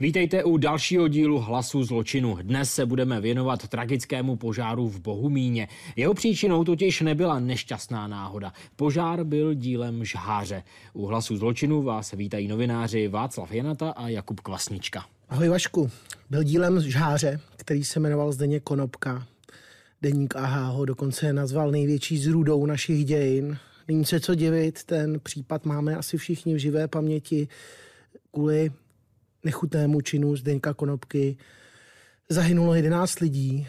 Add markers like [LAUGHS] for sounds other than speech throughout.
Vítejte u dalšího dílu Hlasu zločinu. Dnes se budeme věnovat tragickému požáru v Bohumíně. Jeho příčinou totiž nebyla nešťastná náhoda. Požár byl dílem žháře. U Hlasu zločinu vás vítají novináři Václav Janata a Jakub Kvasnička. Ahoj Vašku, byl dílem žháře, který se jmenoval Zdeně Konopka. Deník AH ho dokonce nazval největší zrůdou našich dějin. Není se co divit, ten případ máme asi všichni v živé paměti kvůli nechutnému činu Zdeňka Konopky zahynulo 11 lidí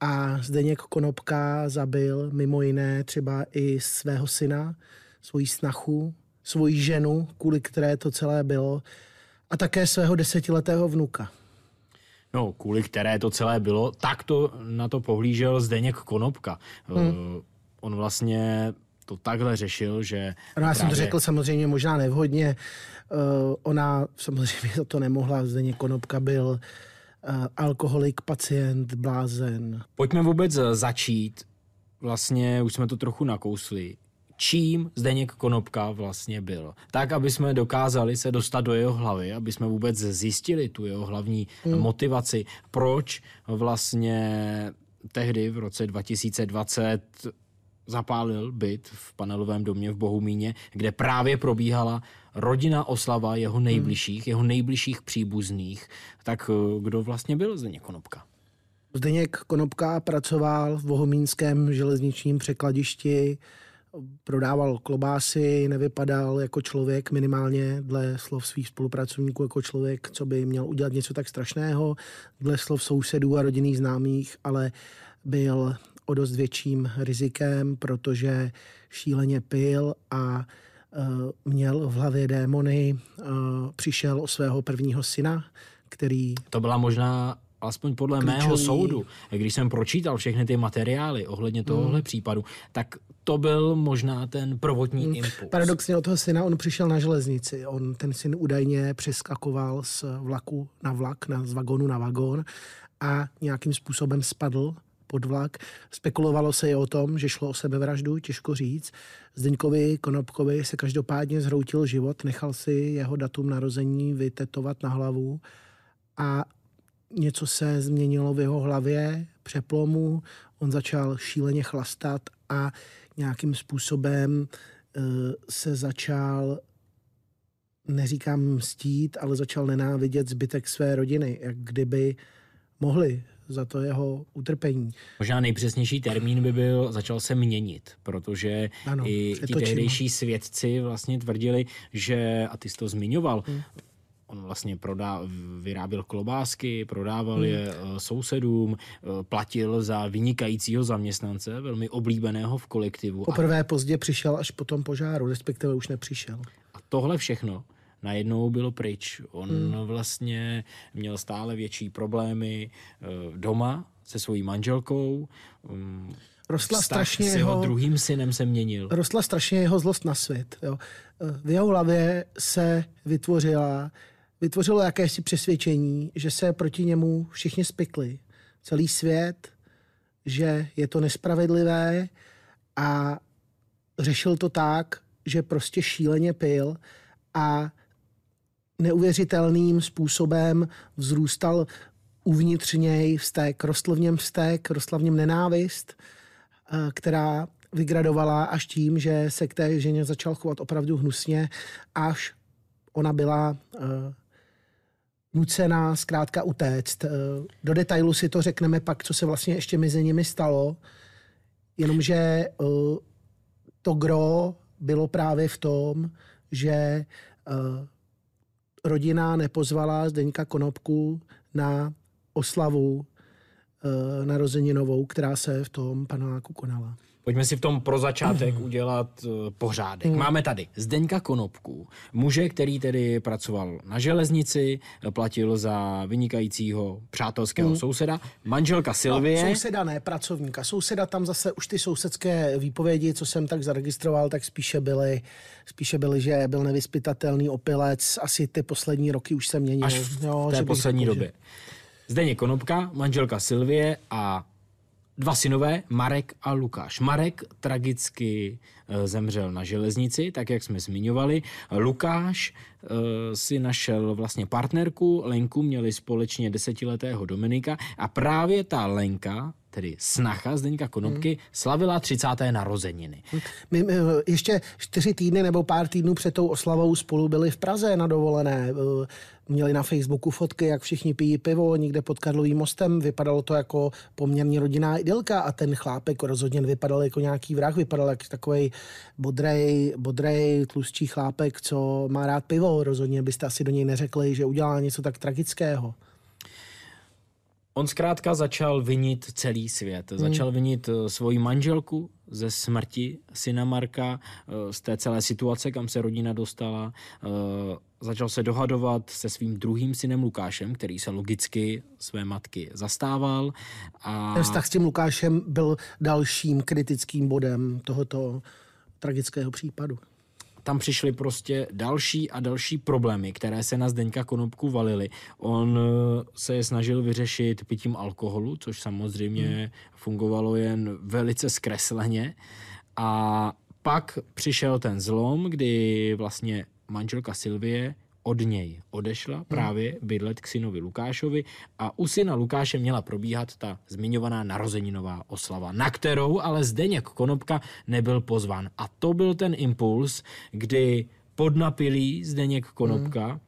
a Zdeněk Konopka zabil mimo jiné třeba i svého syna, svoji snachu, svoji ženu, kvůli které to celé bylo, a také svého desetiletého vnuka. No, kvůli které to celé bylo, tak to na to pohlížel Zdeněk Konopka. Hmm. Uh, on vlastně to takhle řešil, že... No, já právě... jsem to řekl samozřejmě možná nevhodně. Uh, ona samozřejmě [LAUGHS] to nemohla. Zdeněk Konopka byl uh, alkoholik, pacient, blázen. Pojďme vůbec začít. Vlastně už jsme to trochu nakousli čím Zdeněk Konopka vlastně byl. Tak, aby jsme dokázali se dostat do jeho hlavy, aby jsme vůbec zjistili tu jeho hlavní hmm. motivaci, proč vlastně tehdy v roce 2020 zapálil byt v panelovém domě v Bohumíně, kde právě probíhala rodina oslava jeho hmm. nejbližších, hmm. jeho nejbližších příbuzných. Tak eh, kdo vlastně byl Zdeněk Konopka? Zdeněk Konopka pracoval v Bohumínském železničním překladišti, prodával klobásy, nevypadal jako člověk minimálně dle slov svých spolupracovníků jako člověk, co by měl udělat něco tak strašného, dle slov sousedů a rodinných známých, ale byl o dost větším rizikem, protože šíleně pil a uh, měl v hlavě démony, uh, přišel o svého prvního syna, který... To byla možná alespoň podle klíčový. mého soudu, když jsem pročítal všechny ty materiály ohledně tohohle hmm. případu, tak to byl možná ten prvotní hmm. impuls. Paradoxně od toho syna on přišel na železnici. On, ten syn údajně přeskakoval z vlaku na vlak, na, z vagonu na vagón a nějakým způsobem spadl pod vlak. Spekulovalo se i o tom, že šlo o sebevraždu, těžko říct. Zdeňkovi Konopkovi se každopádně zhroutil život, nechal si jeho datum narození vytetovat na hlavu a něco se změnilo v jeho hlavě, přeplomu, on začal šíleně chlastat a nějakým způsobem uh, se začal neříkám mstít, ale začal nenávidět zbytek své rodiny, jak kdyby mohli za to jeho utrpení. Možná nejpřesnější termín by byl, začal se měnit, protože ano, i ti tehdejší svědci vlastně tvrdili, že, a ty jsi to zmiňoval, hmm. On vlastně prodá, vyráběl klobásky, prodával hmm. je eh, sousedům, eh, platil za vynikajícího zaměstnance, velmi oblíbeného v kolektivu. Poprvé a... pozdě přišel až po tom požáru, respektive už nepřišel. A tohle všechno najednou bylo pryč. On hmm. vlastně měl stále větší problémy eh, doma se svojí manželkou. Mm, rostla strašně s jeho, druhým synem se měnil. Rostla strašně jeho zlost na svět. Jo. V jeho hlavě se vytvořila vytvořilo jakési přesvědčení, že se proti němu všichni spikli. Celý svět, že je to nespravedlivé a řešil to tak, že prostě šíleně pil a neuvěřitelným způsobem vzrůstal uvnitř něj vztek, rostl v něm vztek, rostla v něm nenávist, eh, která vygradovala až tím, že se k té ženě začal chovat opravdu hnusně, až ona byla eh, nucená zkrátka utéct. Eh, do detailu si to řekneme pak, co se vlastně ještě mezi nimi stalo. Jenomže to gro bylo právě v tom, že rodina nepozvala Zdeňka Konopku na oslavu narozeninovou, která se v tom paneláku konala. Pojďme si v tom pro začátek udělat uh, pořádek. Mm. Máme tady Zdeňka Konopku, muže, který tedy pracoval na železnici, platil za vynikajícího přátelského mm. souseda, manželka Silvie. No, souseda ne, pracovníka. Souseda tam zase už ty sousedské výpovědi, co jsem tak zaregistroval, tak spíše byly, spíše byly, že byl nevyspytatelný opilec. Asi ty poslední roky už se měnil. Až v jo, té poslední době. Zdeněk Konopka, manželka Silvie a dva synové, Marek a Lukáš. Marek tragicky eh, zemřel na železnici, tak jak jsme zmiňovali. Lukáš eh, si našel vlastně partnerku, Lenku, měli společně desetiletého Dominika a právě ta Lenka, tedy snacha Zdeňka Konopky, hmm. slavila 30. narozeniny. My, my ještě čtyři týdny nebo pár týdnů před tou oslavou spolu byli v Praze na dovolené. Měli na Facebooku fotky, jak všichni pijí pivo někde pod Karlovým mostem. Vypadalo to jako poměrně rodinná idylka a ten chlápek rozhodně vypadal jako nějaký vrah. Vypadal jako takový bodrej, bodrej, tlustší chlápek, co má rád pivo. Rozhodně byste asi do něj neřekli, že udělá něco tak tragického. On zkrátka začal vinit celý svět. Hmm. Začal vinit eh, svoji manželku ze smrti syna Marka, eh, z té celé situace, kam se rodina dostala. Eh, začal se dohadovat se svým druhým synem Lukášem, který se logicky své matky zastával. A... Ten vztah s tím Lukášem byl dalším kritickým bodem tohoto tragického případu tam přišly prostě další a další problémy, které se na Zdeňka Konopku valily. On eh, se je snažil vyřešit pitím alkoholu, což samozřejmě hmm. fungovalo jen velice zkresleně. A pak přišel ten zlom, kdy vlastně manželka Silvie od něj odešla hmm. právě bydlet k synovi Lukášovi a u syna Lukáše měla probíhat ta zmiňovaná narozeninová oslava, na kterou ale Zdeněk Konopka nebyl pozván. A to byl ten impuls, kdy podnapilý Zdeněk Konopka hmm.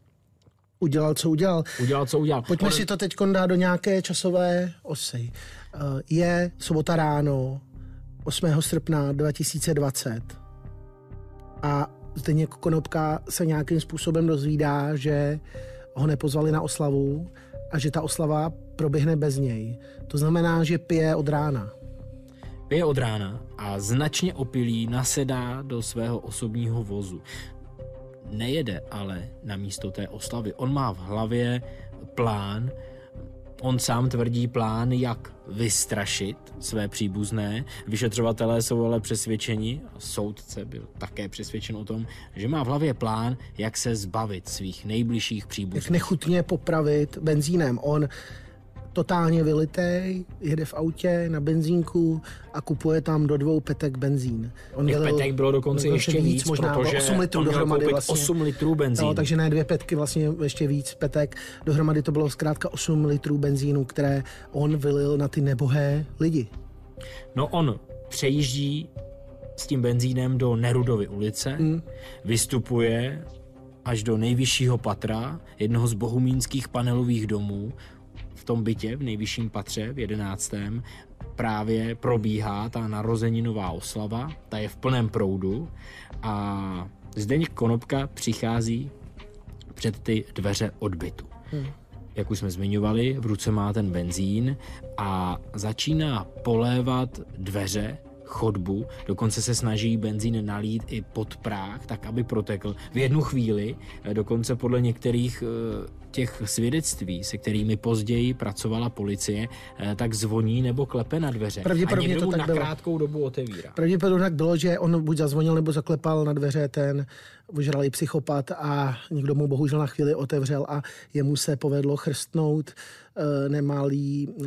udělal, co udělal. Udělal, co udělal. Pojďme On... si to teď dát do nějaké časové osy. Eh, je sobota ráno 8. srpna 2020 a Zdeněk Konopka se nějakým způsobem dozvídá, že ho nepozvali na oslavu a že ta oslava proběhne bez něj. To znamená, že pije od rána. Pije od rána a značně opilý nasedá do svého osobního vozu. Nejede ale na místo té oslavy. On má v hlavě plán, On sám tvrdí plán, jak vystrašit své příbuzné. Vyšetřovatelé jsou ale přesvědčeni, a soudce byl také přesvědčen o tom, že má v hlavě plán, jak se zbavit svých nejbližších příbuzných. Jak nechutně popravit benzínem. On totálně vylitej, jede v autě na benzínku a kupuje tam do dvou petek benzín. On Těch petek bylo dokonce ještě víc, víc možná protože 8 litrů dohromady vlastně. 8 litrů benzínu. No, takže ne dvě petky, vlastně ještě víc petek. Dohromady to bylo zkrátka 8 litrů benzínu, které on vylil na ty nebohé lidi. No on přejíždí s tím benzínem do Nerudovy ulice, hmm. vystupuje až do nejvyššího patra jednoho z bohumínských panelových domů, v tom bytě v nejvyšším patře, v jedenáctém, právě probíhá ta narozeninová oslava, ta je v plném proudu a Zdeněk Konopka přichází před ty dveře odbytu. Hmm. Jak už jsme zmiňovali, v ruce má ten benzín a začíná polévat dveře chodbu, dokonce se snaží benzín nalít i pod práh, tak aby protekl. V jednu chvíli, eh, dokonce podle některých eh, těch svědectví, se kterými později pracovala policie, eh, tak zvoní nebo klepe na dveře. Pravděpodobně a to tak na bylo. krátkou dobu otevírá. Pravděpodobně tak bylo, že on buď zazvonil nebo zaklepal na dveře ten ožralý psychopat a někdo mu bohužel na chvíli otevřel a jemu se povedlo chrstnout nemalý, eh,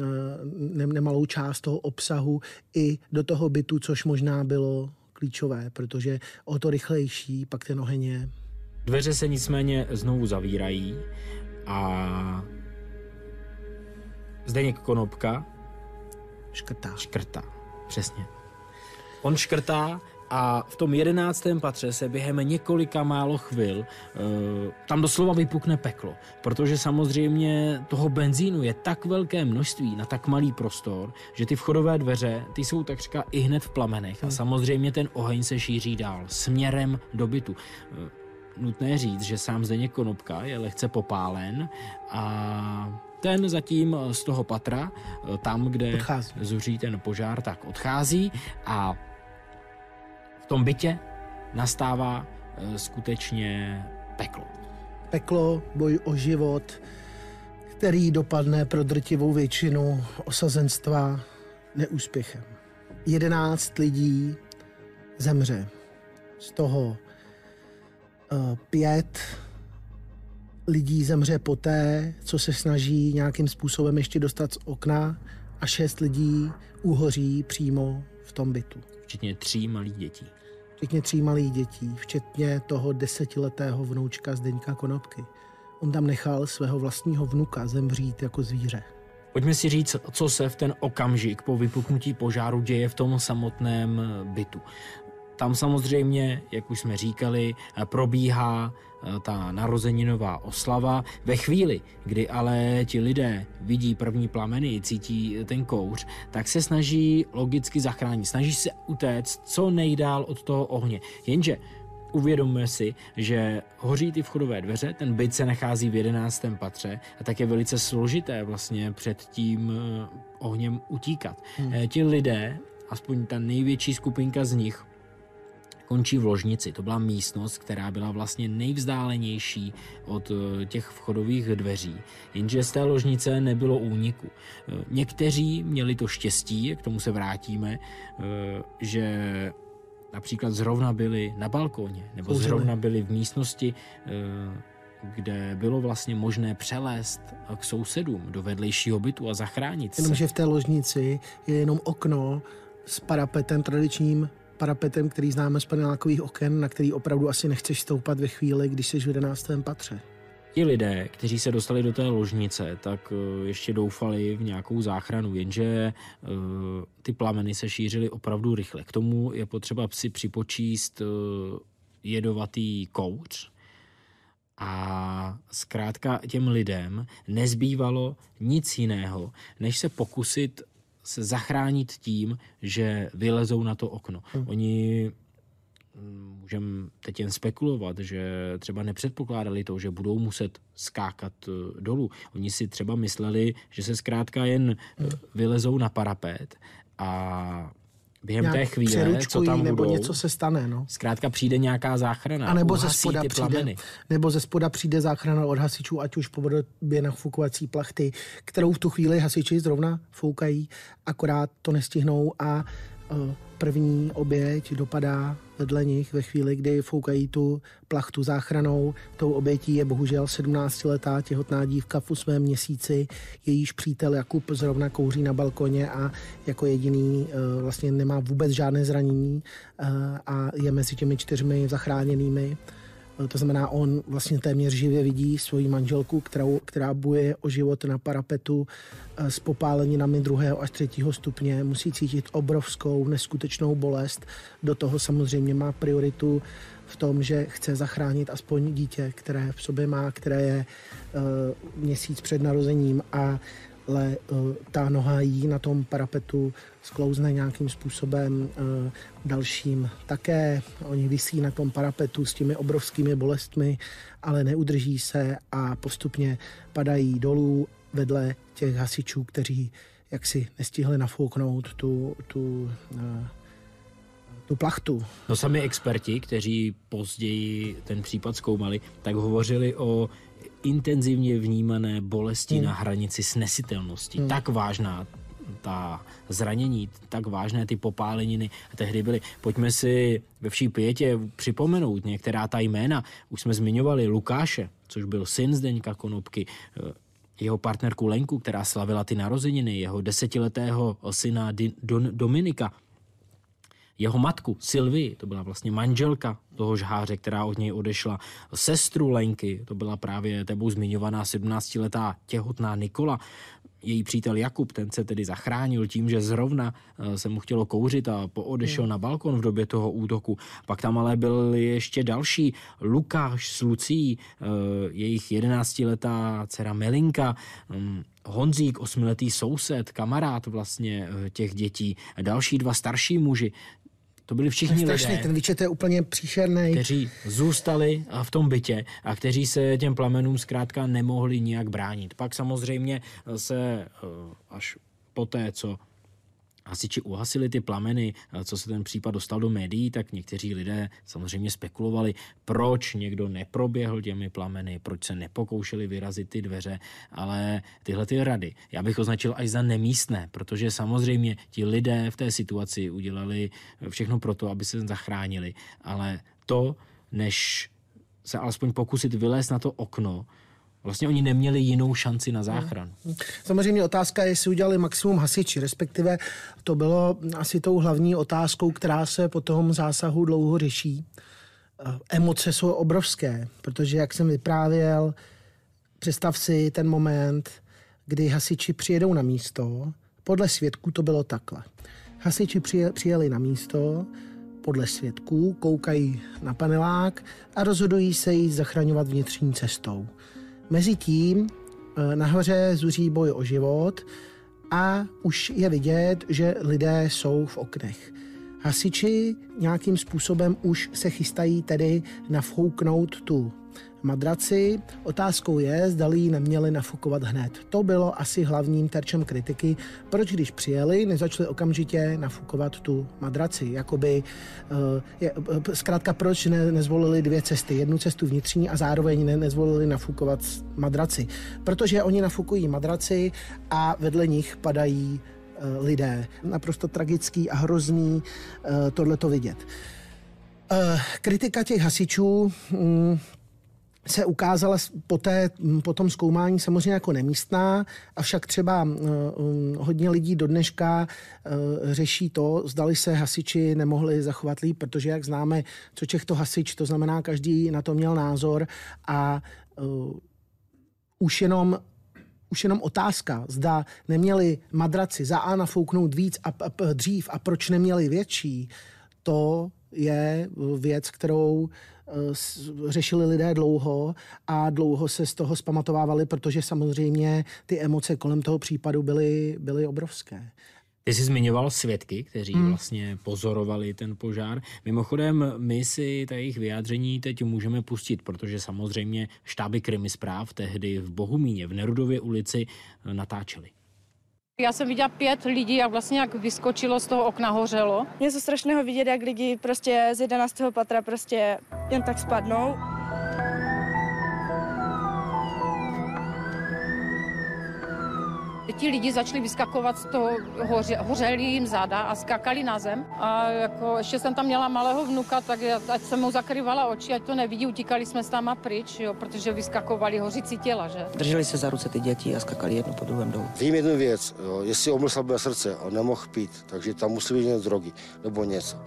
ne, nemalou část toho obsahu i do toho bytu, což možná bylo klíčové, protože o to rychlejší pak ten oheň je. Dveře se nicméně znovu zavírají a Zdeněk Konopka škrtá. Škrtá, přesně. On škrtá a v tom jedenáctém patře se během několika málo chvil uh, tam doslova vypukne peklo, protože samozřejmě toho benzínu je tak velké množství na tak malý prostor, že ty vchodové dveře, ty jsou takřka i hned v plamenech a hmm. samozřejmě ten oheň se šíří dál směrem do bytu. Uh, nutné říct, že sám Zdeněk Konopka je lehce popálen a ten zatím z toho patra, tam, kde odchází. zuří ten požár, tak odchází a tom bytě nastává e, skutečně peklo. Peklo, boj o život, který dopadne pro drtivou většinu osazenstva neúspěchem. Jedenáct lidí zemře. Z toho e, pět lidí zemře poté, co se snaží nějakým způsobem ještě dostat z okna a šest lidí uhoří přímo v tom bytu. Včetně tří malých dětí. Včetně tří malých dětí, včetně toho desetiletého vnoučka Zdeňka Konopky. On tam nechal svého vlastního vnuka zemřít jako zvíře. Pojďme si říct, co se v ten okamžik po vypuknutí požáru děje v tom samotném bytu. Tam samozřejmě, jak už jsme říkali, probíhá eh, ta narozeninová oslava. Ve chvíli, kdy ale ti lidé vidí první plameny, cítí ten kouř, tak se snaží logicky zachránit. Snaží se utéct co nejdál od toho ohně. Jenže uvědomme si, že hoří ty vchodové dveře, ten byt se nachází v jedenáctém patře a tak je velice složité vlastně před tím eh, ohněm utíkat. Hmm. Eh, ti lidé, aspoň ta největší skupinka z nich, končí v ložnici. To byla místnost, která byla vlastně nejvzdálenější od eh, těch vchodových dveří. Jenže z té ložnice nebylo úniku. Někteří měli to štěstí, k tomu se vrátíme, že například zrovna byli na balkóně, nebo Kouřili. zrovna byli v místnosti, eh, kde bylo vlastně možné přelézt k sousedům do vedlejšího bytu a zachránit se. Jenomže v té ložnici je jenom okno s parapetem, tradičním parapetem, který známe z panelákových oken, na který opravdu asi nechceš stoupat ve chvíli, když jsi v 11. patře. Ti lidé, kteří se dostali do té ložnice, tak eh, ještě doufali v nějakou záchranu, jenže eh, ty plameny se šířily opravdu rychle. K tomu je potřeba si připočíst eh, jedovatý kouř, a zkrátka těm lidem nezbývalo nic jiného, než se pokusit se zachránit tím, že vylezou na to okno. Hmm. Oni můžeme teď jen spekulovat, že třeba nepředpokládali to, že budou muset skákat eh, dolů. Oni si třeba mysleli, že se zkrátka jen eh, vylezou na parapet a během té chvíle, co tam nebo budou, něco se stane. No. Zkrátka přijde nějaká záchrana. A nebo ze spoda, ty přijde, nebo ze spoda přijde záchrana od hasičů, ať už po vodobě nafukovací plachty, kterou v tu chvíli hasiči zrovna foukají, akorát to nestihnou a první oběť dopadá vedle nich ve chvíli, kdy foukají tu plachtu záchranou. Tou obětí je bohužel 17-letá těhotná dívka v 8. měsíci. Jejíž přítel Jakub zrovna kouří na balkoně a jako jediný eh, vlastně nemá vůbec žádné zranění eh, a je mezi těmi čtyřmi zachráněnými. To znamená, on vlastně téměř živě vidí svoji manželku, kterou, která buje o život na parapetu eh, s popáleninami druhého až třetího stupně. Musí cítit obrovskou, neskutečnou bolest. Do toho samozřejmě má prioritu v tom, že chce zachránit aspoň dítě, které v sobě má, které je uh, měsíc před narozením a ale uh, ta noha jí na tom parapetu sklouzne nějakým způsobem uh, dalším také. Oni visí na tom parapetu s těmi obrovskými bolestmi, ale neudrží se a postupně padají dolů vedle těch hasičů, kteří jaksi nestihli nafouknout tu, tu uh, tu plachtu. No sami experti, kteří později ten případ zkoumali, tak hovořili o intenzivně vnímané bolesti hmm. na hranici snesitelnosti. Hmm. Tak vážná ta zranění, tak vážné ty popáleniny tehdy byly. Pojďme si ve vší pětě připomenout některá ta jména. Už jsme zmiňovali Lukáše, což byl syn Zdeňka Konopky, eh, jeho partnerku Lenku, která slavila ty narozeniny, jeho desetiletého syna Dominika, jeho matku Sylvii, to byla vlastně manželka toho žháře, která od něj odešla, sestru Lenky, to byla právě tebou zmiňovaná 17-letá těhotná Nikola, její přítel Jakub, ten se tedy zachránil tím, že zrovna eh, se mu chtělo kouřit a poodešel hmm. na balkon v době toho útoku. Pak tam ale byl ještě další Lukáš s Lucí, eh, jejich 11-letá dcera Melinka, hm, Honzík, osmiletý soused, kamarád vlastně eh, těch dětí, další dva starší muži, to byli všichni Strašný, lidé. ten výčet je úplně příšerný. Kteří zůstali v tom bytě a kteří se těm plamenům zkrátka nemohli nijak bránit. Pak samozřejmě se eh, až poté, co hasiči uhasili ty plameny, co se ten případ dostal do médií, tak někteří lidé samozřejmě spekulovali, proč někdo neproběhl těmi plameny, proč se nepokoušeli vyrazit ty dveře, ale tyhle ty rady já bych označil až za nemístné, protože samozřejmě ti lidé v té situaci udělali všechno pro to, aby se zachránili, ale to, než se alespoň pokusit vylézt na to okno, Vlastně oni neměli jinou šanci na záchranu. Samozřejmě otázka je, jestli udělali maximum hasiči, respektive to bylo asi tou hlavní otázkou, která se po tom zásahu dlouho řeší. Emoce jsou obrovské, protože jak jsem vyprávěl, představ si ten moment, kdy hasiči přijedou na místo, podle svědků to bylo takhle. Hasiči přijeli na místo, podle svědků, koukají na panelák a rozhodují se jít zachraňovat vnitřní cestou. Mezitím eh, nahoře zuří boj o život a už je vidět, že lidé jsou v oknech. Hasiči nějakým způsobem už se chystají tedy nafouknout tu madraci. Otázkou je, zdali ji neměli nafukovat hned. To bylo asi hlavním terčem kritiky, proč když přijeli, nezačali okamžitě nafukovat tu madraci. Jakoby, uh, je, eh, zkrátka proč ne, nezvolili dvě cesty. Jednu cestu vnitřní a zároveň ne, nezvolili nafukovat madraci. Protože oni nafukují madraci a vedle nich padají uh, lidé. Naprosto tragický a hrozný tohle to vidět. Kritika těch hasičů, um, se ukázala po, té, po tom zkoumání samozřejmě jako nemístná, avšak třeba uh, hodně lidí do dneška uh, řeší to, zdali se hasiči nemohli zachovat líp, protože jak známe, co Čech to hasič, to znamená, každý na to měl názor a uh, už jenom už jenom otázka, zda neměli madraci za A nafouknout víc a, a, dřív a proč neměli větší, to je věc, kterou Eh, řešili lidé dlouho a dlouho se z toho spamatovávali, protože samozřejmě ty emoce kolem toho případu byly, byly obrovské. Ty jsi zmiňoval svědky, kteří hmm. vlastně pozorovali ten požár. Mimochodem, my si ta jejich vyjádření teď můžeme pustit, protože samozřejmě štáby krimi zpráv tehdy v Bohumíně, v Nerudově ulici natáčeli. Já jsem viděla pět lidí, jak vlastně jak vyskočilo z toho okna, hořelo. Se strašného vidět, jak lidi prostě z 11. patra prostě jen tak spadnou. Ti lidi začali vyskakovat z toho, hoře, hořeli jim záda a skakali na zem. A jako ještě jsem tam měla malého vnuka, tak já, ať jsem mu zakrývala oči, ať to nevidí, utíkali jsme s tam a pryč, jo, protože vyskakovali hořící těla, že? Drželi se za ruce ty děti a skakali jedno po druhém dolů. Vím jednu věc, jo, jestli omyl slabé srdce a nemohl pít, takže tam musí být něco drogy nebo něco.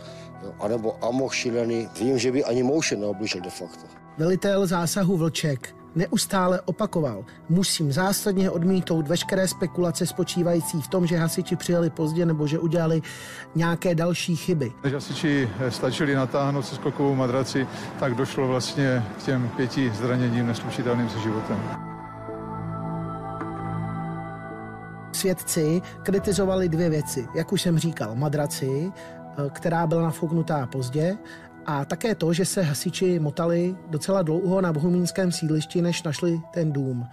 Jo, anebo amoch šílený, vím, že by ani mouše neoblížil de facto. Velitel zásahu Vlček neustále opakoval. Musím zásadně odmítnout veškeré spekulace spočívající v tom, že hasiči přijeli pozdě nebo že udělali nějaké další chyby. Když hasiči stačili natáhnout se skokovou madraci, tak došlo vlastně k těm pěti zraněním neslučitelným se životem. Svědci kritizovali dvě věci. Jak už jsem říkal, madraci, eh, která byla nafouknutá pozdě a také to, že se hasiči motali docela dlouho na bohumínském sídlišti, než našli ten dům.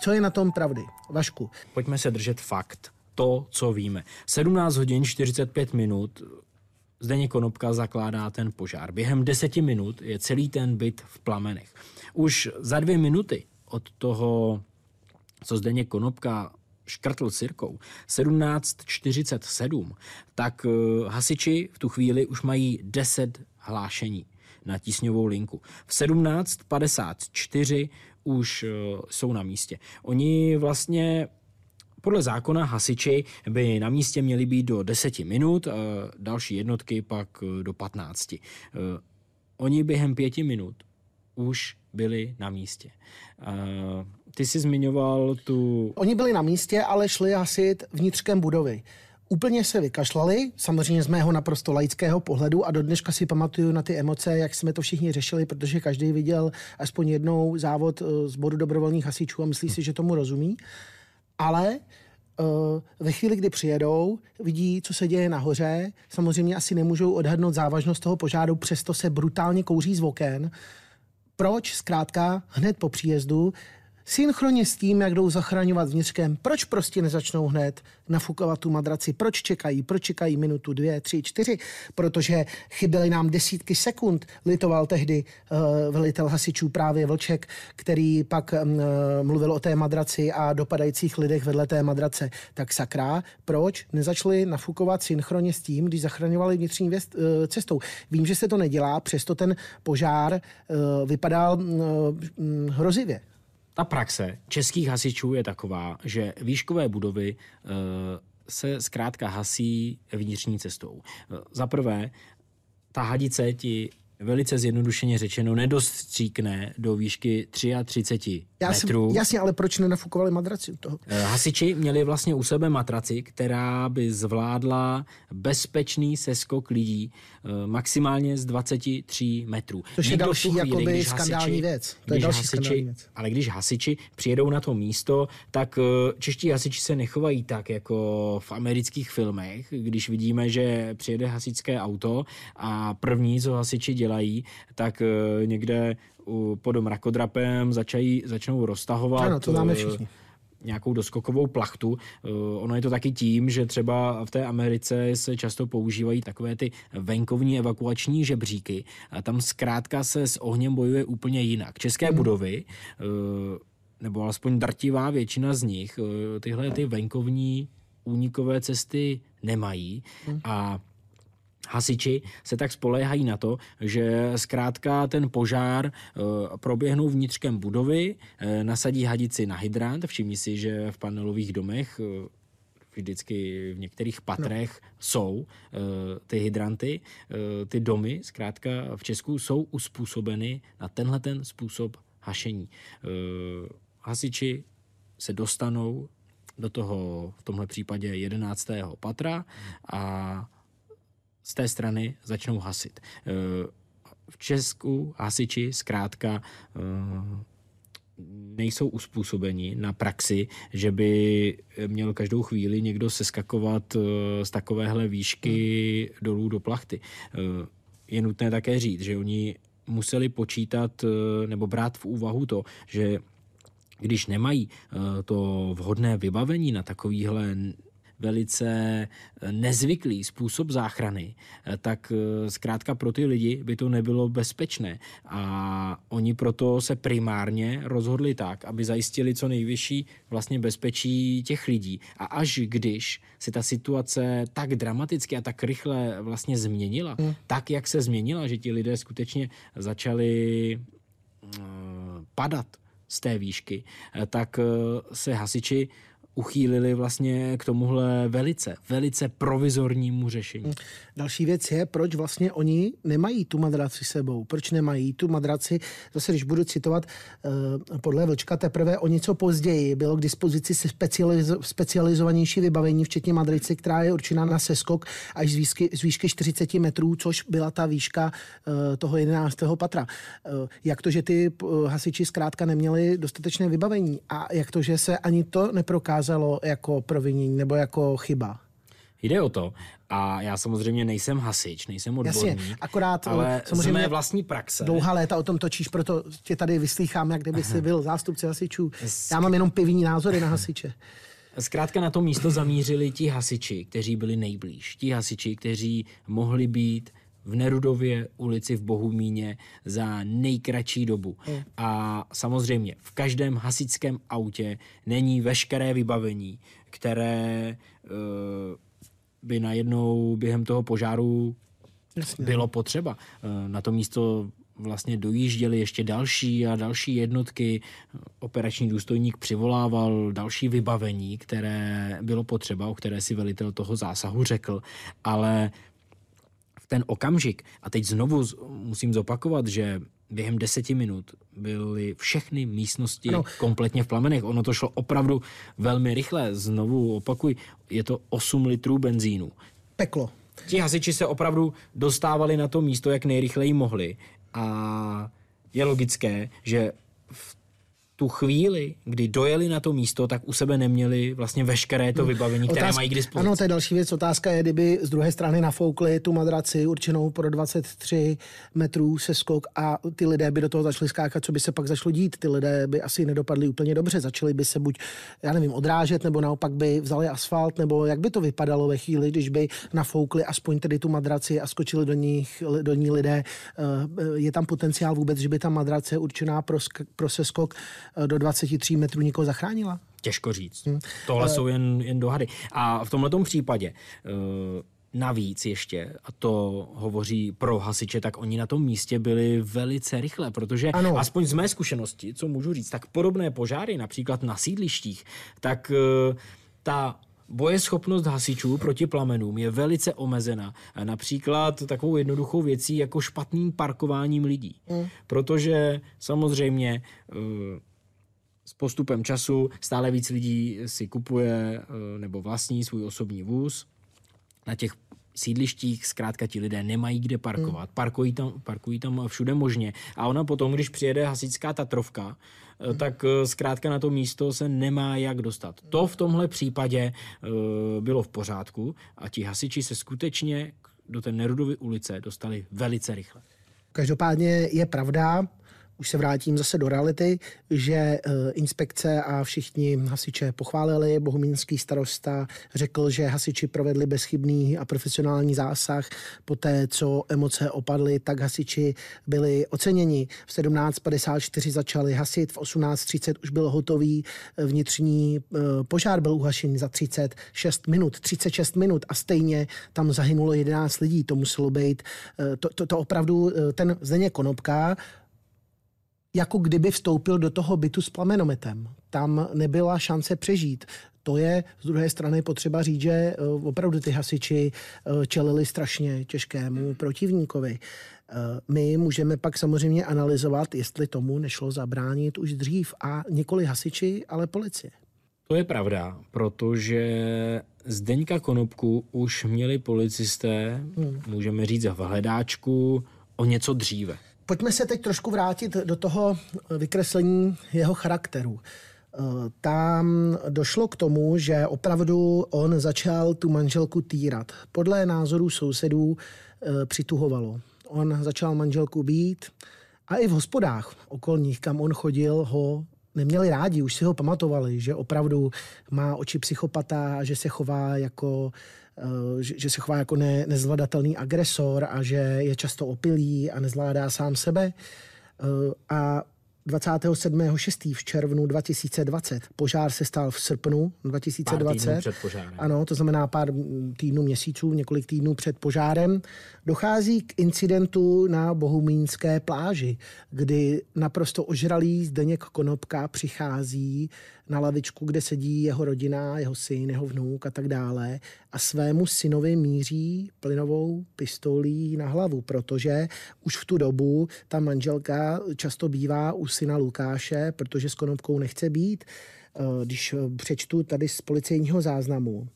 Co je na tom pravdy? Vašku. Pojďme se držet fakt. To, co víme. 17 hodin 45 minut Zdeněk Konopka zakládá ten požár. Během deseti minut je celý ten byt v plamenech. Už za dvě minuty od toho, co Zdeněk Konopka škrtl sirkou 1747, tak uh, hasiči v tu chvíli už mají 10 hlášení na tísňovou linku. V 1754 už uh, jsou na místě. Oni vlastně podle zákona hasiči by na místě měli být do 10 minut, další jednotky pak eh, do 15. Oni během pěti minut už byli na místě. Ty jsi zmiňoval tu... Oni byli na místě, ale šli hasit vnitřkem budovy. Úplně se vykašlali, samozřejmě z mého naprosto laického pohledu a do dneška si pamatuju na ty emoce, jak jsme to všichni řešili, protože každý viděl aspoň jednou závod eh, z bodu dobrovolných hasičů a myslí si, že tomu rozumí. Ale uh, ve chvíli, kdy přijedou, vidí, co se děje nahoře, samozřejmě asi nemůžou odhadnout závažnost toho požáru, přesto se brutálně kouří z oken. Proč zkrátka hned po příjezdu Synchronně s tím, jak jdou zachraňovat vnitřkem, proč prostě nezačnou hned nafukovat tu madraci, proč čekají, proč čekají minutu, dvě, tři, čtyři, protože chyběly nám desítky sekund, litoval tehdy uh, velitel hasičů právě Vlček, který pak um, mluvil o té madraci a dopadajících lidech vedle té madrace. Tak sakra, proč nezačali nafukovat synchronně s tím, když zachraňovali vnitřní věst, uh, cestou? Vím, že se to nedělá, přesto ten požár uh, vypadal uh, hrozivě. Ta praxe českých hasičů je taková, že výškové budovy uh, se zkrátka hasí vnitřní cestou. Uh, Za prvé, ta hadice ti velice zjednodušeně řečeno nedostříkne do výšky 33 Já jsem, metrů. jasně, ale proč nenafukovali madraci u toho? Eh, Hasiči měli vlastně u sebe matraci, která by zvládla bezpečný seskok lidí eh, maximálně z 23 metrů. Což je další tu jakoby skandální věc. To je další hasiči, skandální věc. Ale když hasiči přijedou na to místo, tak eh, čeští hasiči se nechovají tak jako v amerických filmech, když vidíme, že přijede hasičské auto a první, co hasiči dělají, tak někde pod mrakodrapem začají, začnou roztahovat Ano, to známe eh, všichni. nějakou doskokovou plachtu. Eh, Ono je to taky tím, že třeba v té Americe se často používají takové ty venkovní evakuační žebříky. A tam zkrátka se s ohněm bojuje úplně jinak. České Hmm. budovy, eh, nebo alespoň drtivá většina z nich, tyhle ty venkovní únikové cesty nemají. A Hasiči se tak spoléhají na to, že zkrátka ten požár eh, proběhnou vnitřkem budovy, eh, nasadí hadici na hydrant, všimni si, že v panelových domech eh, vždycky v některých patrech no. jsou ty hydranty, ty domy, zkrátka v Česku jsou uspůsobeny na tenhle ten způsob hašení. Hasiči se dostanou do toho, v tomhle případě 11. patra a z té strany začnou hasit. Eh, V Česku hasiči zkrátka eh, nejsou uspůsobeni na praxi, že by měl každou chvíli někdo seskakovat eh, z takovéhle výšky dolů do plachty. Je nutné také říct, že oni museli počítat nebo brát v úvahu to, že když nemají to vhodné vybavení na takovýhle velice eh, nezvyklý způsob záchrany, eh, tak eh, zkrátka pro ty lidi by to nebylo bezpečné. A oni proto se primárně rozhodli tak, aby zajistili co nejvyšší vlastně bezpečí těch lidí. A až když se ta situace tak dramaticky a tak rychle vlastně změnila, hmm. tak jak se změnila, že ti lidé skutečně začali padat z té výšky, tak se hasiči uchýlili vlastně k tomuhle velice, velice provizornímu řešení. Další věc je, proč vlastně oni nemají tu madraci sebou. Proč nemají tu madraci, zase když budu citovat eh, podle Vlčka, teprve o něco později bylo k dispozici specializo- specializovanější vybavení, včetně madraci, která je určená na seskok až z výšky, z výšky 40 metrů, což byla ta výška eh, toho 11. patra. Eh, Jak to, že ty hasiči zkrátka neměli dostatečné vybavení a jak to, že se ani to neprokázalo jako provinění nebo jako chyba. Jde o to, a já samozřejmě nejsem hasič, nejsem odborník, Jasně, akorát, ale samozřejmě z mé vlastní praxe. Dlouhá léta o tom točíš, proto tě tady vyslýchám, jak kdyby jsi byl zástupce hasičů. Já mám jenom pivní názory na hasiče. Zkrátka na to místo zamířili ti hasiči, kteří byli nejblíž. Ti hasiči, kteří mohli být v Nerudově ulici v Bohumíně za nejkratší dobu. A samozřejmě v každém hasičském autě není veškeré vybavení, které eh, by najednou během toho požáru Jasně. bylo potřeba. Eh, Na to místo vlastně dojížděly ještě další a další jednotky. Operační důstojník přivolával další vybavení, které bylo potřeba, o které si velitel toho zásahu řekl, ale v ten okamžik, a teď znovu z- musím zopakovat, že během deseti minut byly všechny místnosti ano. kompletně v plamenech. Ono to šlo opravdu velmi rychle. Znovu opakuj, je to 8 litrů benzínu. Peklo. Ti hasiči se opravdu dostávali na to místo, jak nejrychleji mohli. A je logické, že v tu chvíli, kdy dojeli na to místo, tak u sebe neměli vlastně veškeré to vybavení, které mají k dispozici. Ano, to je další věc. Otázka je, kdyby z druhé strany nafoukli tu madraci určenou pro 23 metrů seskok a ty lidé by do toho začali skákat, co by se pak začalo dít. Ty lidé by asi nedopadli úplně dobře. Začali by se buď, já nevím, odrážet, nebo naopak by vzali asfalt, nebo jak by to vypadalo ve chvíli, když by nafoukli aspoň tedy tu madraci a skočili do, nich, do ní lidé. Eh, Je tam potenciál vůbec, že by ta madrace určená pro, pro seskok do 23 metrů někoho zachránila? Těžko říct. Hmm. Tohle Eh. jsou jen, jen dohady. A v tomhle případě uh, Navíc ještě, a to hovoří pro hasiče, tak oni na tom místě byli velice rychle, protože ano. aspoň z mé zkušenosti, co můžu říct, tak podobné požáry, například na sídlištích, tak uh, ta Bojeschopnost hasičů proti plamenům je velice omezená. Například takovou jednoduchou věcí jako špatným parkováním lidí. Mm. Protože samozřejmě eh, postupem času stále víc lidí si kupuje eh, nebo vlastní svůj osobní vůz. Na těch sídlištích zkrátka ti lidé nemají kde parkovat. Hmm. Parkují, tam, parkují tam všude možně. A ona potom, když přijede hasičská Tatrovka, hmm. tak eh, zkrátka na to místo se nemá jak dostat. To v tomhle případě uh, bylo v pořádku a ti hasiči se skutečně do té Nerudovy ulice dostali velice rychle. Každopádně je pravda, už se vrátím zase do reality, že eh, inspekce a všichni hasiče pochválili. Bohumínský starosta řekl, že hasiči provedli bezchybný a profesionální zásah. Poté, co emoce opadly, tak hasiči byli oceněni. V 17.54 začali hasit, v 18.30 už byl hotový vnitřní eh, požár, byl uhašen za 36 minut. 36 minut a stejně tam zahynulo 11 lidí. To muselo být, eh, to, to, to opravdu, ten Zdeněk Konopka jako kdyby vstoupil do toho bytu s plamenometem. Tam nebyla šance přežít. To je z druhé strany potřeba říct, že eh, opravdu ty hasiči eh, čelili strašně těžkému protivníkovi. Eh, my můžeme pak samozřejmě analyzovat, jestli tomu nešlo zabránit už dřív a nikoli hasiči, ale policie. To je pravda, protože Zdeňka Konopku už měli policisté, hmm. můžeme říct v hledáčku, o něco dříve. Pojďme se teď trošku vrátit do toho vykreslení jeho charakteru. Eh, tam došlo k tomu, že opravdu on začal tu manželku týrat. Podle názorů sousedů eh, přituhovalo. On začal manželku být a i v hospodách okolních, kam on chodil, ho neměli rádi, už si ho pamatovali, že opravdu má oči psychopata a že se chová jako Eh, že, že se chová jako ne, nezvladatelný agresor a že je často opilý a nezvládá sám sebe. Eh, a 27.6. v červnu 2020. Požár se stal v srpnu 2020. Pár před požárem. Ano, to znamená pár týdnů, měsíců, několik týdnů před požárem. Dochází k incidentu na Bohumínské pláži, kdy naprosto ožralý Zdeněk Konopka přichází na lavičku, kde sedí jeho rodina, jeho syn, jeho vnuk a tak dále a svému synovi míří plynovou pistolí na hlavu, protože už v tu dobu ta manželka často bývá u syna Lukáše, protože s Konopkou nechce být. Eh, když přečtu tady z policejního záznamu,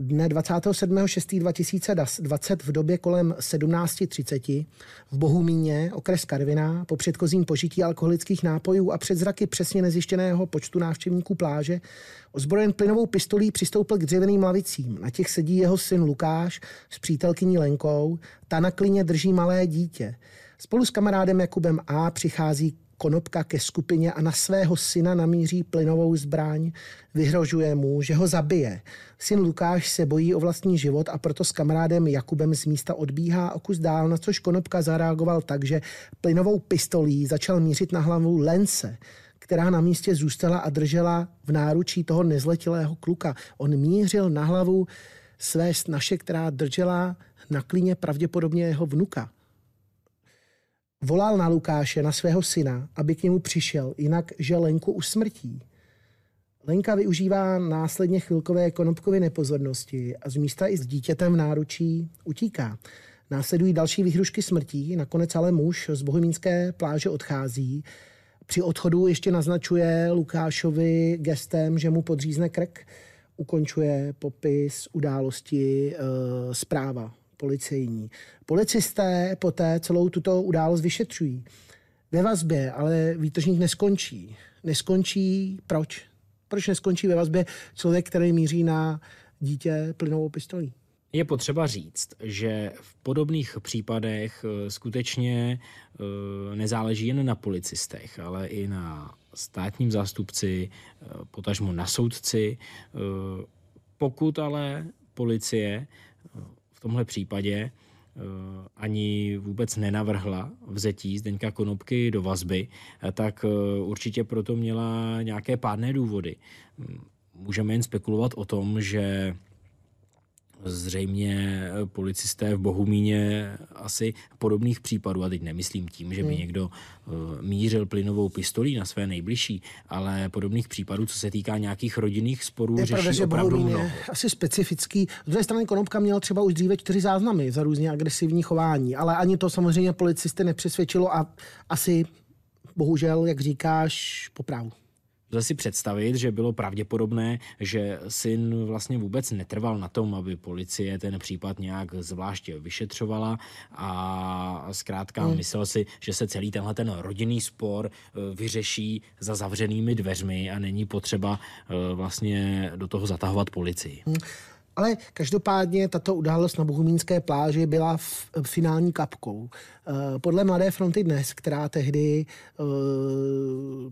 Dne 27.6.2020 v době kolem 17.30 v Bohumíně, okres Karviná, po předchozím požití alkoholických nápojů a před zraky přesně nezjištěného počtu návštěvníků pláže, ozbrojen plynovou pistolí přistoupil k dřevěným lavicím. Na těch sedí jeho syn Lukáš s přítelkyní Lenkou, ta na klině drží malé dítě. Spolu s kamarádem Jakubem A. přichází Konopka ke skupině a na svého syna namíří plynovou zbraň, vyhrožuje mu, že ho zabije. Syn Lukáš se bojí o vlastní život a proto s kamarádem Jakubem z místa odbíhá o kus dál, na což Konopka zareagoval tak, že plynovou pistolí začal mířit na hlavu Lence, která na místě zůstala a držela v náručí toho nezletilého kluka. On mířil na hlavu své snaše, která držela na klíně pravděpodobně jeho vnuka. Volal na Lukáše, na svého syna, aby k němu přišel, jinak že Lenku usmrtí. Lenka využívá následně chvilkové konopkovy nepozornosti a z místa i s dítětem v náručí utíká. Následují další výhrušky smrtí, nakonec ale muž z bohemínské pláže odchází. Při odchodu ještě naznačuje Lukášovi gestem, že mu podřízne krk, ukončuje popis události e, zpráva policejní. Policisté poté celou tuto událost vyšetřují. Ve vazbě ale výtržník neskončí. Neskončí proč? Proč neskončí ve vazbě člověk, který míří na dítě plynovou pistolí? Je potřeba říct, že v podobných případech eh, skutečně eh, nezáleží jen na policistech, ale i na státním zástupci, eh, potažmo na soudci. Pokud ale policie v tomhle případě eh, ani vůbec nenavrhla vzetí Zdeňka Konopky do vazby, eh, tak eh, určitě proto měla nějaké pádné důvody. Můžeme jen spekulovat o tom, že Zřejmě policisté v Bohumíně asi podobných případů, a teď nemyslím tím, že by hmm. někdo uh, mířil plynovou pistolí na své nejbližší, ale podobných případů, co se týká nějakých rodinných sporů, je řeší pravda, že opravdu Bohumín mnoho. asi specifický. Z druhé strany Konopka měl třeba už dříve čtyři záznamy za různě agresivní chování, ale ani to samozřejmě policisty nepřesvědčilo a asi bohužel, jak říkáš, po právu. Lze si představit, že bylo pravděpodobné, že syn vlastně vůbec netrval na tom, aby policie ten případ nějak zvláště vyšetřovala a zkrátka hmm. myslel si, že se celý tenhle ten rodinný spor eh, vyřeší za zavřenými dveřmi a není potřeba eh, vlastně do toho zatahovat policii. Hmm. Ale každopádně tato událost na Bohumínské pláži byla v, finální kapkou. Eh, podle Mladé fronty dnes, která tehdy uh,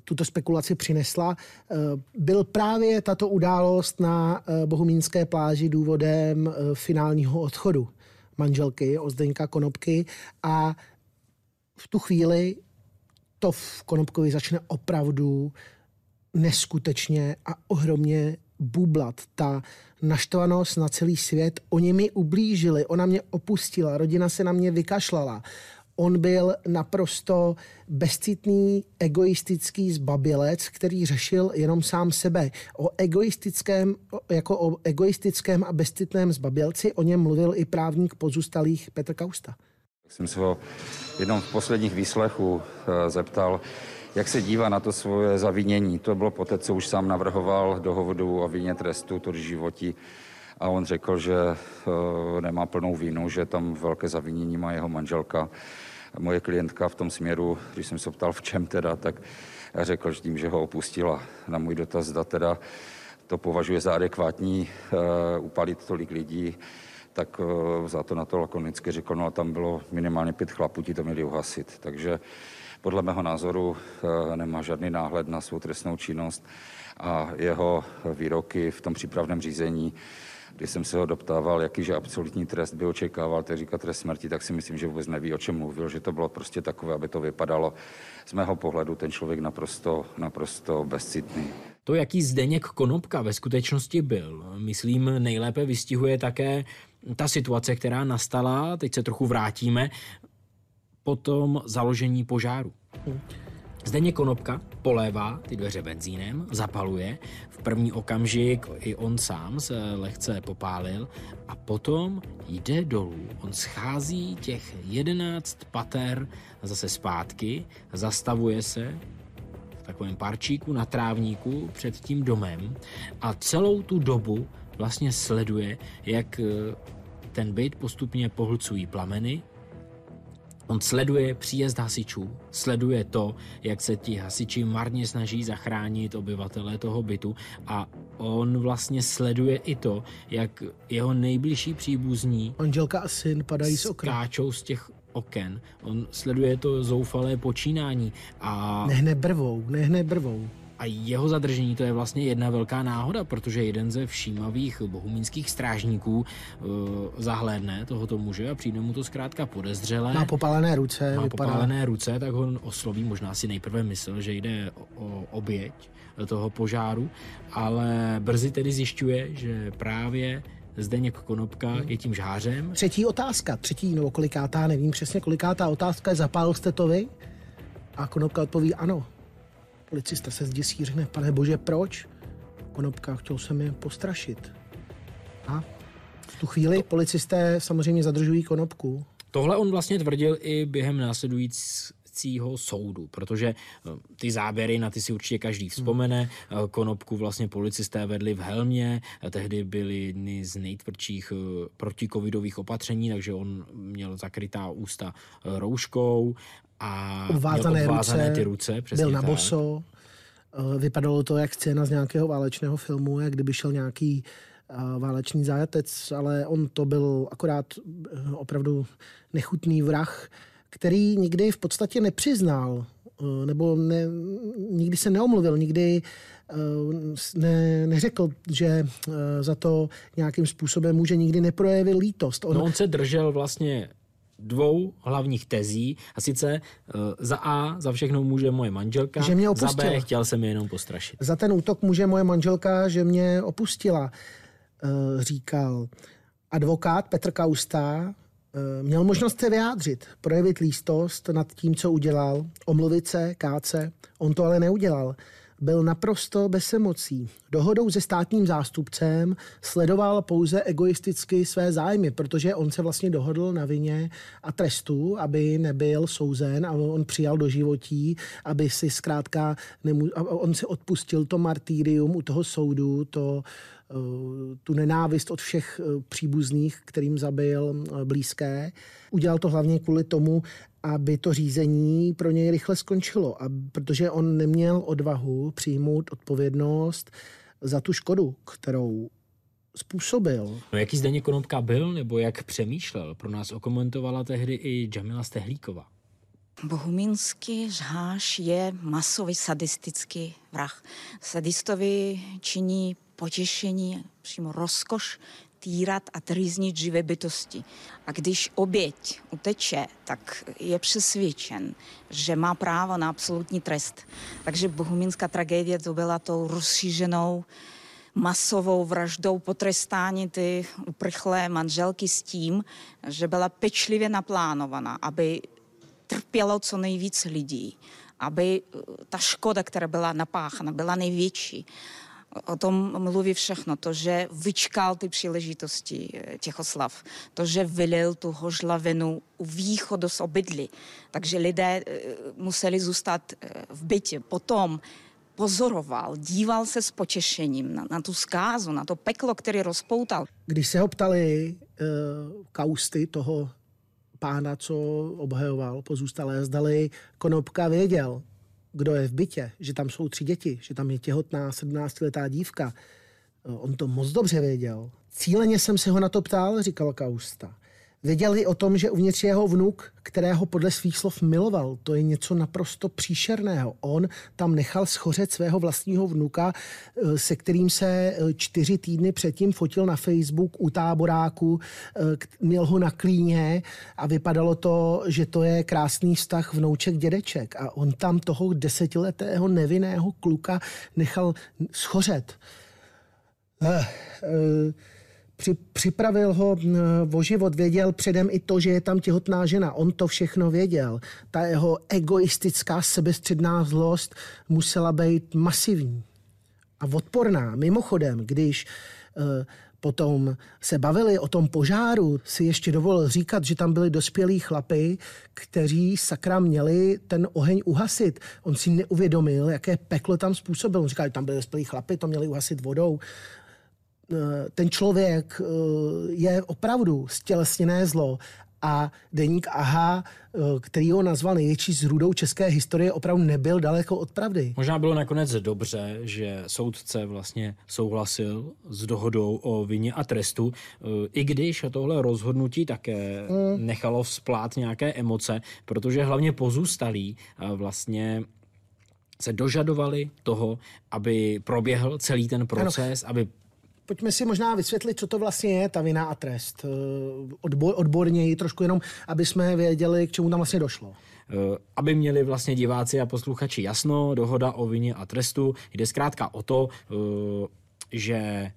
tuto spekulaci přinesla, uh, byl právě tato událost na Bohumínské pláži důvodem finálního odchodu manželky Ozdeňka Konopky a v tu chvíli to v Konopkovi začne opravdu neskutečně a ohromně bublat. Ta naštvanost na celý svět, oni mi ublížili, ona mě opustila, rodina se na mě vykašlala. On byl naprosto bezcitný, egoistický zbabilec, který řešil jenom sám sebe. O egoistickém, jako o egoistickém a bezcitném zbabilci o něm mluvil i právník pozůstalých Petr Kausta. Jsem se ho jenom v posledních výslechu eh, zeptal, jak se dívá na to svoje zavinění. To bylo poté, co už sám navrhoval dohovodu o vině trestu, to životí. A on řekl, že uh, nemá plnou vínu, že tam velké zavinění má jeho manželka. Moje klientka v tom směru, když jsem se ptal, v čem teda, tak řekl, že tím, že ho opustila. Na můj dotaz, zda teda to považuje za adekvátní uh, upalit tolik lidí, tak uh, za to na to lakonicky řekl, no a tam bylo minimálně pět chlapů, ti to měli uhasit. Takže podle mého názoru eh, nemá žádný náhled na svou trestnou činnost a jeho výroky v tom přípravném řízení když jsem se ho doptával, jakýže absolutní trest by očekával, tak říká trest smrti, tak si myslím, že vůbec neví, o čem mluvil, že to bylo prostě takové, aby to vypadalo z mého pohledu ten člověk naprosto, naprosto bezcitný. To, jaký Zdeněk Konopka ve skutečnosti byl, myslím, nejlépe vystihuje také ta situace, která nastala, teď se trochu vrátíme, po tom založení požáru. Zdeně Konopka polévá ty dveře benzínem, zapaluje, v první okamžik i on sám se lehce popálil a potom jde dolů. On schází těch jedenáct pater zase zpátky, zastavuje se v takovém parčíku na trávníku před tím domem a celou tu dobu vlastně sleduje, jak ten byt postupně pohlcují plameny, On sleduje příjezd hasičů, sleduje to, jak se ti hasiči marně snaží zachránit obyvatele toho bytu a on vlastně sleduje i to, jak jeho nejbližší příbuzní Angelka a syn padají z okna. Skáčou z těch oken. On sleduje to zoufalé počínání a... Nehne brvou, nehne brvou. A jeho zadržení to je vlastně jedna velká náhoda, protože jeden ze všímavých bohumínských strážníků uh, zahlédne tohoto muže a přijde mu to zkrátka podezřelé. Má popálené ruce. Má vypadá. popálené ruce, tak ho osloví. Možná si nejprve myslel, že jde o, o oběť toho požáru, ale brzy tedy zjišťuje, že právě Zdeněk Konopka hmm. je tím žářem. Třetí otázka, třetí nebo kolikátá, nevím přesně kolikátá otázka je, zapálil jste to vy? A Konopka odpoví ano. Policista se zděsí, řekne, pane bože, proč? Konopka, chtěl jsem je postrašit. A v tu chvíli policisté samozřejmě zadržují Konopku. Tohle on vlastně tvrdil i během následujícího soudu, protože eh, ty záběry, na ty si určitě každý vzpomene. Hmm. Konopku vlastně policisté vedli v helmě, tehdy byly jedny z nejtvrdších eh, protikovidových opatření, takže on měl zakrytá ústa rouškou a obvázané, měl obvázané ruce, ty ruce. Byl na tak. boso. Vypadalo to jak scéna z nějakého válečného filmu, jak kdyby šel nějaký válečný zájatec, ale on to byl akorát eh, opravdu nechutný vrah, který nikdy v podstatě nepřiznal, eh, nebo ne, nikdy se neomluvil, nikdy eh, ne, neřekl, že za to nějakým způsobem může, nikdy neprojevil lítost. On, no on se držel vlastně dvou hlavních tezí a sice uh, za A za všechno může moje manželka, že mě za B chtěl jsem je jenom postrašit. Za ten útok může moje manželka, že mě opustila, uh, říkal. Advokát Petr Kausta eh, měl možnost se vyjádřit, projevit lístost nad tím, co udělal, omluvit se, káce. On to ale neudělal byl naprosto bez emocí. Dohodou se státním zástupcem sledoval pouze egoisticky své zájmy, protože on se vlastně dohodl na vině a trestu, aby nebyl souzen a on přijal do životí, aby si zkrátka, nemů- on si odpustil to martýrium u toho soudu, to tu nenávist od všech eh, příbuzných, kterým zabil eh, blízké. Udělal to hlavně kvůli tomu, aby to řízení pro něj rychle skončilo, a protože on neměl odvahu přijmout odpovědnost za tu škodu, kterou způsobil. No jaký Zdeněk Konopka byl, nebo jak přemýšlel, pro nás okomentovala tehdy i Jamila Stehlíková. Bohumínský žháš je masový sadistický vrah. Sadistovi činí potěšení, přímo rozkoš týrat a trýznit živé bytosti. A když oběť uteče, tak je přesvědčen, že má právo na absolutní trest. Takže bohumínská tragédie to byla tou rozšířenou masovou vraždou potrestání ty uprchlé manželky s tím, že byla pečlivě naplánovaná, aby trpělo co nejvíc lidí, aby ta škoda, která byla napáchána, byla největší o tom mluví všechno. To, že vyčkal ty příležitosti eh, těch oslav, to, že vylil tu hožlavinu u východu z obydly, takže lidé eh, museli zůstat eh, v bytě. Potom pozoroval, díval se s potěšením na, na tu zkázu, na to peklo, který rozpoutal. Když se ho ptali uh, kausty toho pána, co obhajoval pozůstalé, zdali Konopka věděl, kdo je v bytě, že tam jsou tři děti, že tam je těhotná 17-letá dívka. On to moc dobře věděl. Cíleně jsem se ho na to ptal, říkal Kausta. Věděli o tom, že uvnitř jeho vnuk, kterého podle svých slov miloval, to je něco naprosto příšerného. On tam nechal schořet svého vlastního vnuka, eh, se kterým se eh, čtyři týdny předtím fotil na Facebook u táboráku, eh, měl ho na klíně a vypadalo to, že to je krásný vztah vnouček dědeček. A on tam toho desetiletého nevinného kluka nechal schořet. Uh, uh, při, připravil ho o život, věděl předem i to, že je tam těhotná žena. On to všechno věděl. Ta jeho egoistická sebestředná zlost musela být masivní a odporná. Mimochodem, když uh, potom se bavili o tom požáru, si ještě dovolil říkat, že tam byli dospělí chlapy, kteří sakra měli ten oheň uhasit. On si neuvědomil, jaké peklo tam způsobil. On říkal, že tam byli dospělí chlapy, to měli uhasit vodou ten člověk je opravdu stělesněné zlo a deník AHA, který ho nazval největší zrůdou české historie, opravdu nebyl daleko od pravdy. Možná bylo nakonec dobře, že soudce vlastně souhlasil s dohodou o vině a trestu, i když tohle rozhodnutí také hmm. nechalo vzplát nějaké emoce, protože hlavně pozůstalí vlastně se dožadovali toho, aby proběhl celý ten proces, ano. aby pojďme si možná vysvětlit, co to vlastně je ta vina a trest. Eh, odbor, odborněji trošku jenom, aby jsme věděli, k čemu tam vlastně došlo. Eh, aby měli vlastně diváci a posluchači jasno, dohoda o vině a trestu jde zkrátka o to, eh, že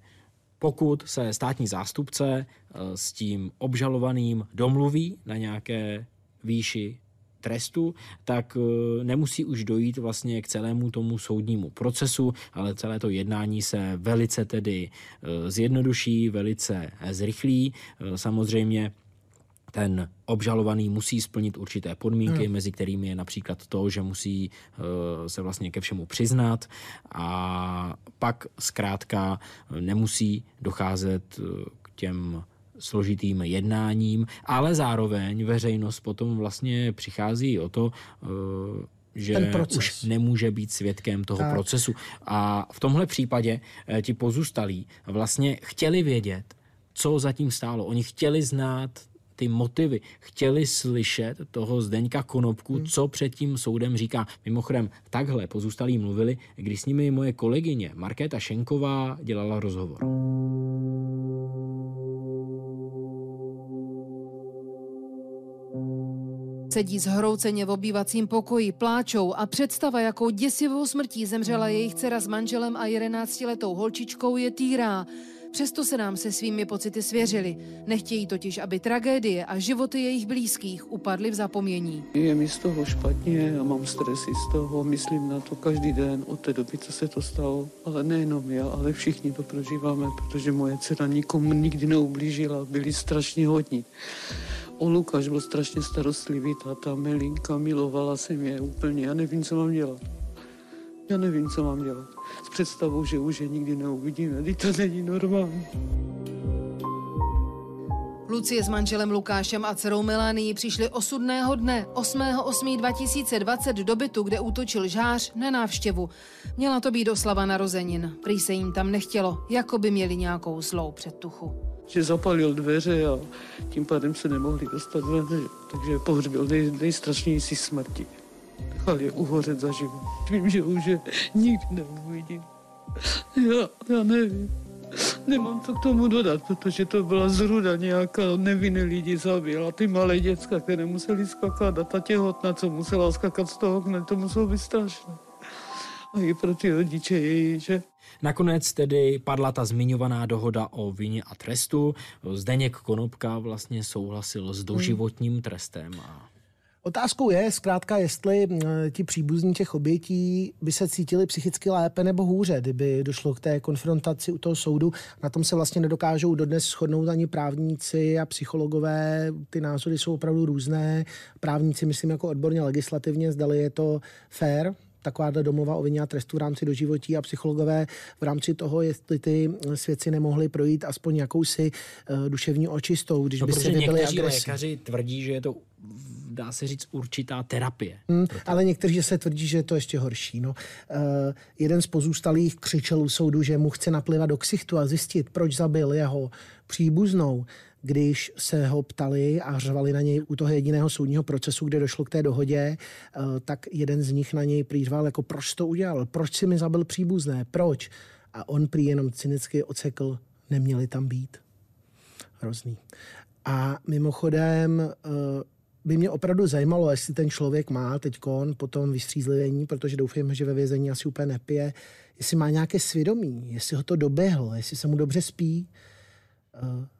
pokud se státní zástupce s tím obžalovaným domluví na nějaké výši trestu, tak eh, nemusí už dojít vlastně k celému tomu soudnímu procesu, ale celé to jednání se velice tedy eh, zjednoduší, velice zrychlí. Eh, samozřejmě ten obžalovaný musí splnit určité podmínky, hmm. mezi kterými je například to, že musí uh, se vlastně ke všemu přiznat a pak zkrátka nemusí docházet k těm složitým jednáním, ale zároveň veřejnost potom vlastně přichází o to, eh, že už nemůže být svědkem toho tak. procesu. A v tomhle případě eh, ti pozůstalí vlastně chtěli vědět, co zatím stálo. Oni chtěli znát ty motivy, chtěli slyšet toho Zdeňka Konopku, hmm. co před tím soudem říká. Mimochodem, takhle pozůstalí mluvili, když s nimi moje kolegyně Markéta Šenková dělala rozhovor. Sedí zhrouceně v obývacím pokoji, pláčou a představa, jakou děsivou smrtí zemřela jejich dcera s manželem a jedenáctiletou holčičkou, je týrá. Přesto se nám se svými pocity svěřili. Nechtějí totiž, aby tragédie a životy jejich blízkých upadly v zapomnění. Je mi z toho špatně a mám stresy z toho, myslím na to každý den od té doby, co se to stalo. Ale nejenom já, ale všichni to prožíváme, protože moje dcera nikomu nikdy neublížila, byli strašně hodní. O Lukáš byl strašně starostlivý, ta Melinka, milovala se mě úplně, já nevím, co mám dělat. Já nevím, co mám dělat. S představou, že už je nikdy neuvidíme, teď to není normální. Lucie s manželem Lukášem a dcerou Melanii přišli osudného dne 8.8.2020 do bytu, kde útočil žář na návštěvu. Měla to být oslava narozenin. Prý se jim tam nechtělo, jako by měli nějakou zlou předtuchu. Že zapalil dveře a tím pádem se nemohli dostat ven, takže pohřbil nej, nejstrašnější smrti. Nechal je uhořet za život. Vím, že už je nikdy neuvidím. Já, já nevím. Nemám co k tomu dodat, protože to byla zruda nějaká nevinné lidi zabila. Ty malé děcka, které museli skakat a ta těhotná, co musela skakat z toho okna, to muselo být strašné. A i pro ty rodiče že? Nakonec tedy padla ta zmiňovaná dohoda o vině a trestu. Zdeněk Konopka vlastně souhlasil s doživotním trestem. A Otázkou je zkrátka, jestli ti příbuzní těch obětí by se cítili psychicky lépe nebo hůře, kdyby došlo k té konfrontaci u toho soudu. Na tom se vlastně nedokážou dodnes shodnout ani právníci a psychologové. Ty názory jsou opravdu různé. Právníci, myslím, jako odborně legislativně, zdali je to fair, takováhle domluva o vině a trestu v rámci doživotí a psychologové v rámci toho, jestli ty svědci nemohli projít aspoň jakousi uh, duševní očistou, když no, by se někteří agresi. lékaři tvrdí, že je to dá se říct, určitá terapie. Hmm, ale někteří se tvrdí, že je to ještě horší. No. Uh, jeden z pozůstalých křičel u soudu, že mu chce naplivat do ksichtu a zjistit, proč zabil jeho příbuznou když se ho ptali a řvali na něj u toho jediného soudního procesu, kde došlo k té dohodě, eh, tak jeden z nich na něj přijřval, jako proč to udělal, proč si mi zabil příbuzné, proč? A on prý jenom cynicky ocekl, neměli tam být. Hrozný. A mimochodem eh, by mě opravdu zajímalo, jestli ten člověk má teď po tom vystřízlivení, protože doufám, že ve vězení asi úplně nepije, jestli má nějaké svědomí, jestli ho to doběhlo, jestli se mu dobře spí,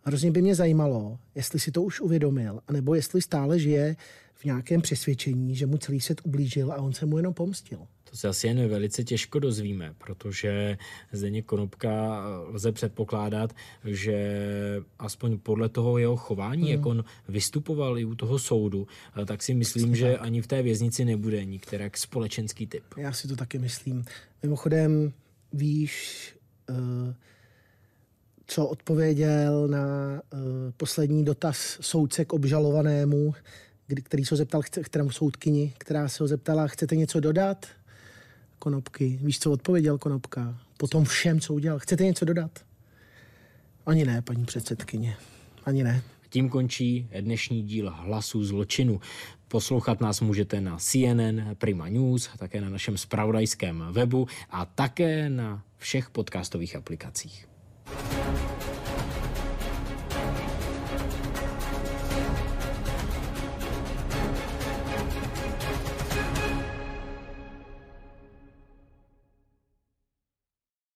hrozně by mě zajímalo, jestli si to už uvědomil, anebo jestli stále žije v nějakém přesvědčení, že mu celý svět ublížil a on se mu jenom pomstil. To se asi jen velice těžko dozvíme, protože Zdeněk Konopka lze předpokládat, že aspoň podle toho jeho chování, hmm. jak on vystupoval i u toho soudu, eh, tak si myslím, že ani v té věznici nebude nikterak společenský typ. Já si to taky myslím. Mimochodem, víš, uh, co odpověděl na uh, poslední dotaz soudce k obžalovanému, kdy, který se ho zeptal, kterému soudkyni, která se ho zeptala, chcete něco dodat? Konopky. Víš, co odpověděl Konopka? Po tom všem, co udělal. Chcete něco dodat? Ani ne, paní předsedkyně. Ani ne. Tím končí dnešní díl Hlasu zločinu. Poslouchat nás můžete na CNN, Prima News, také na našem spravodajském webu a také na všech podcastových aplikacích.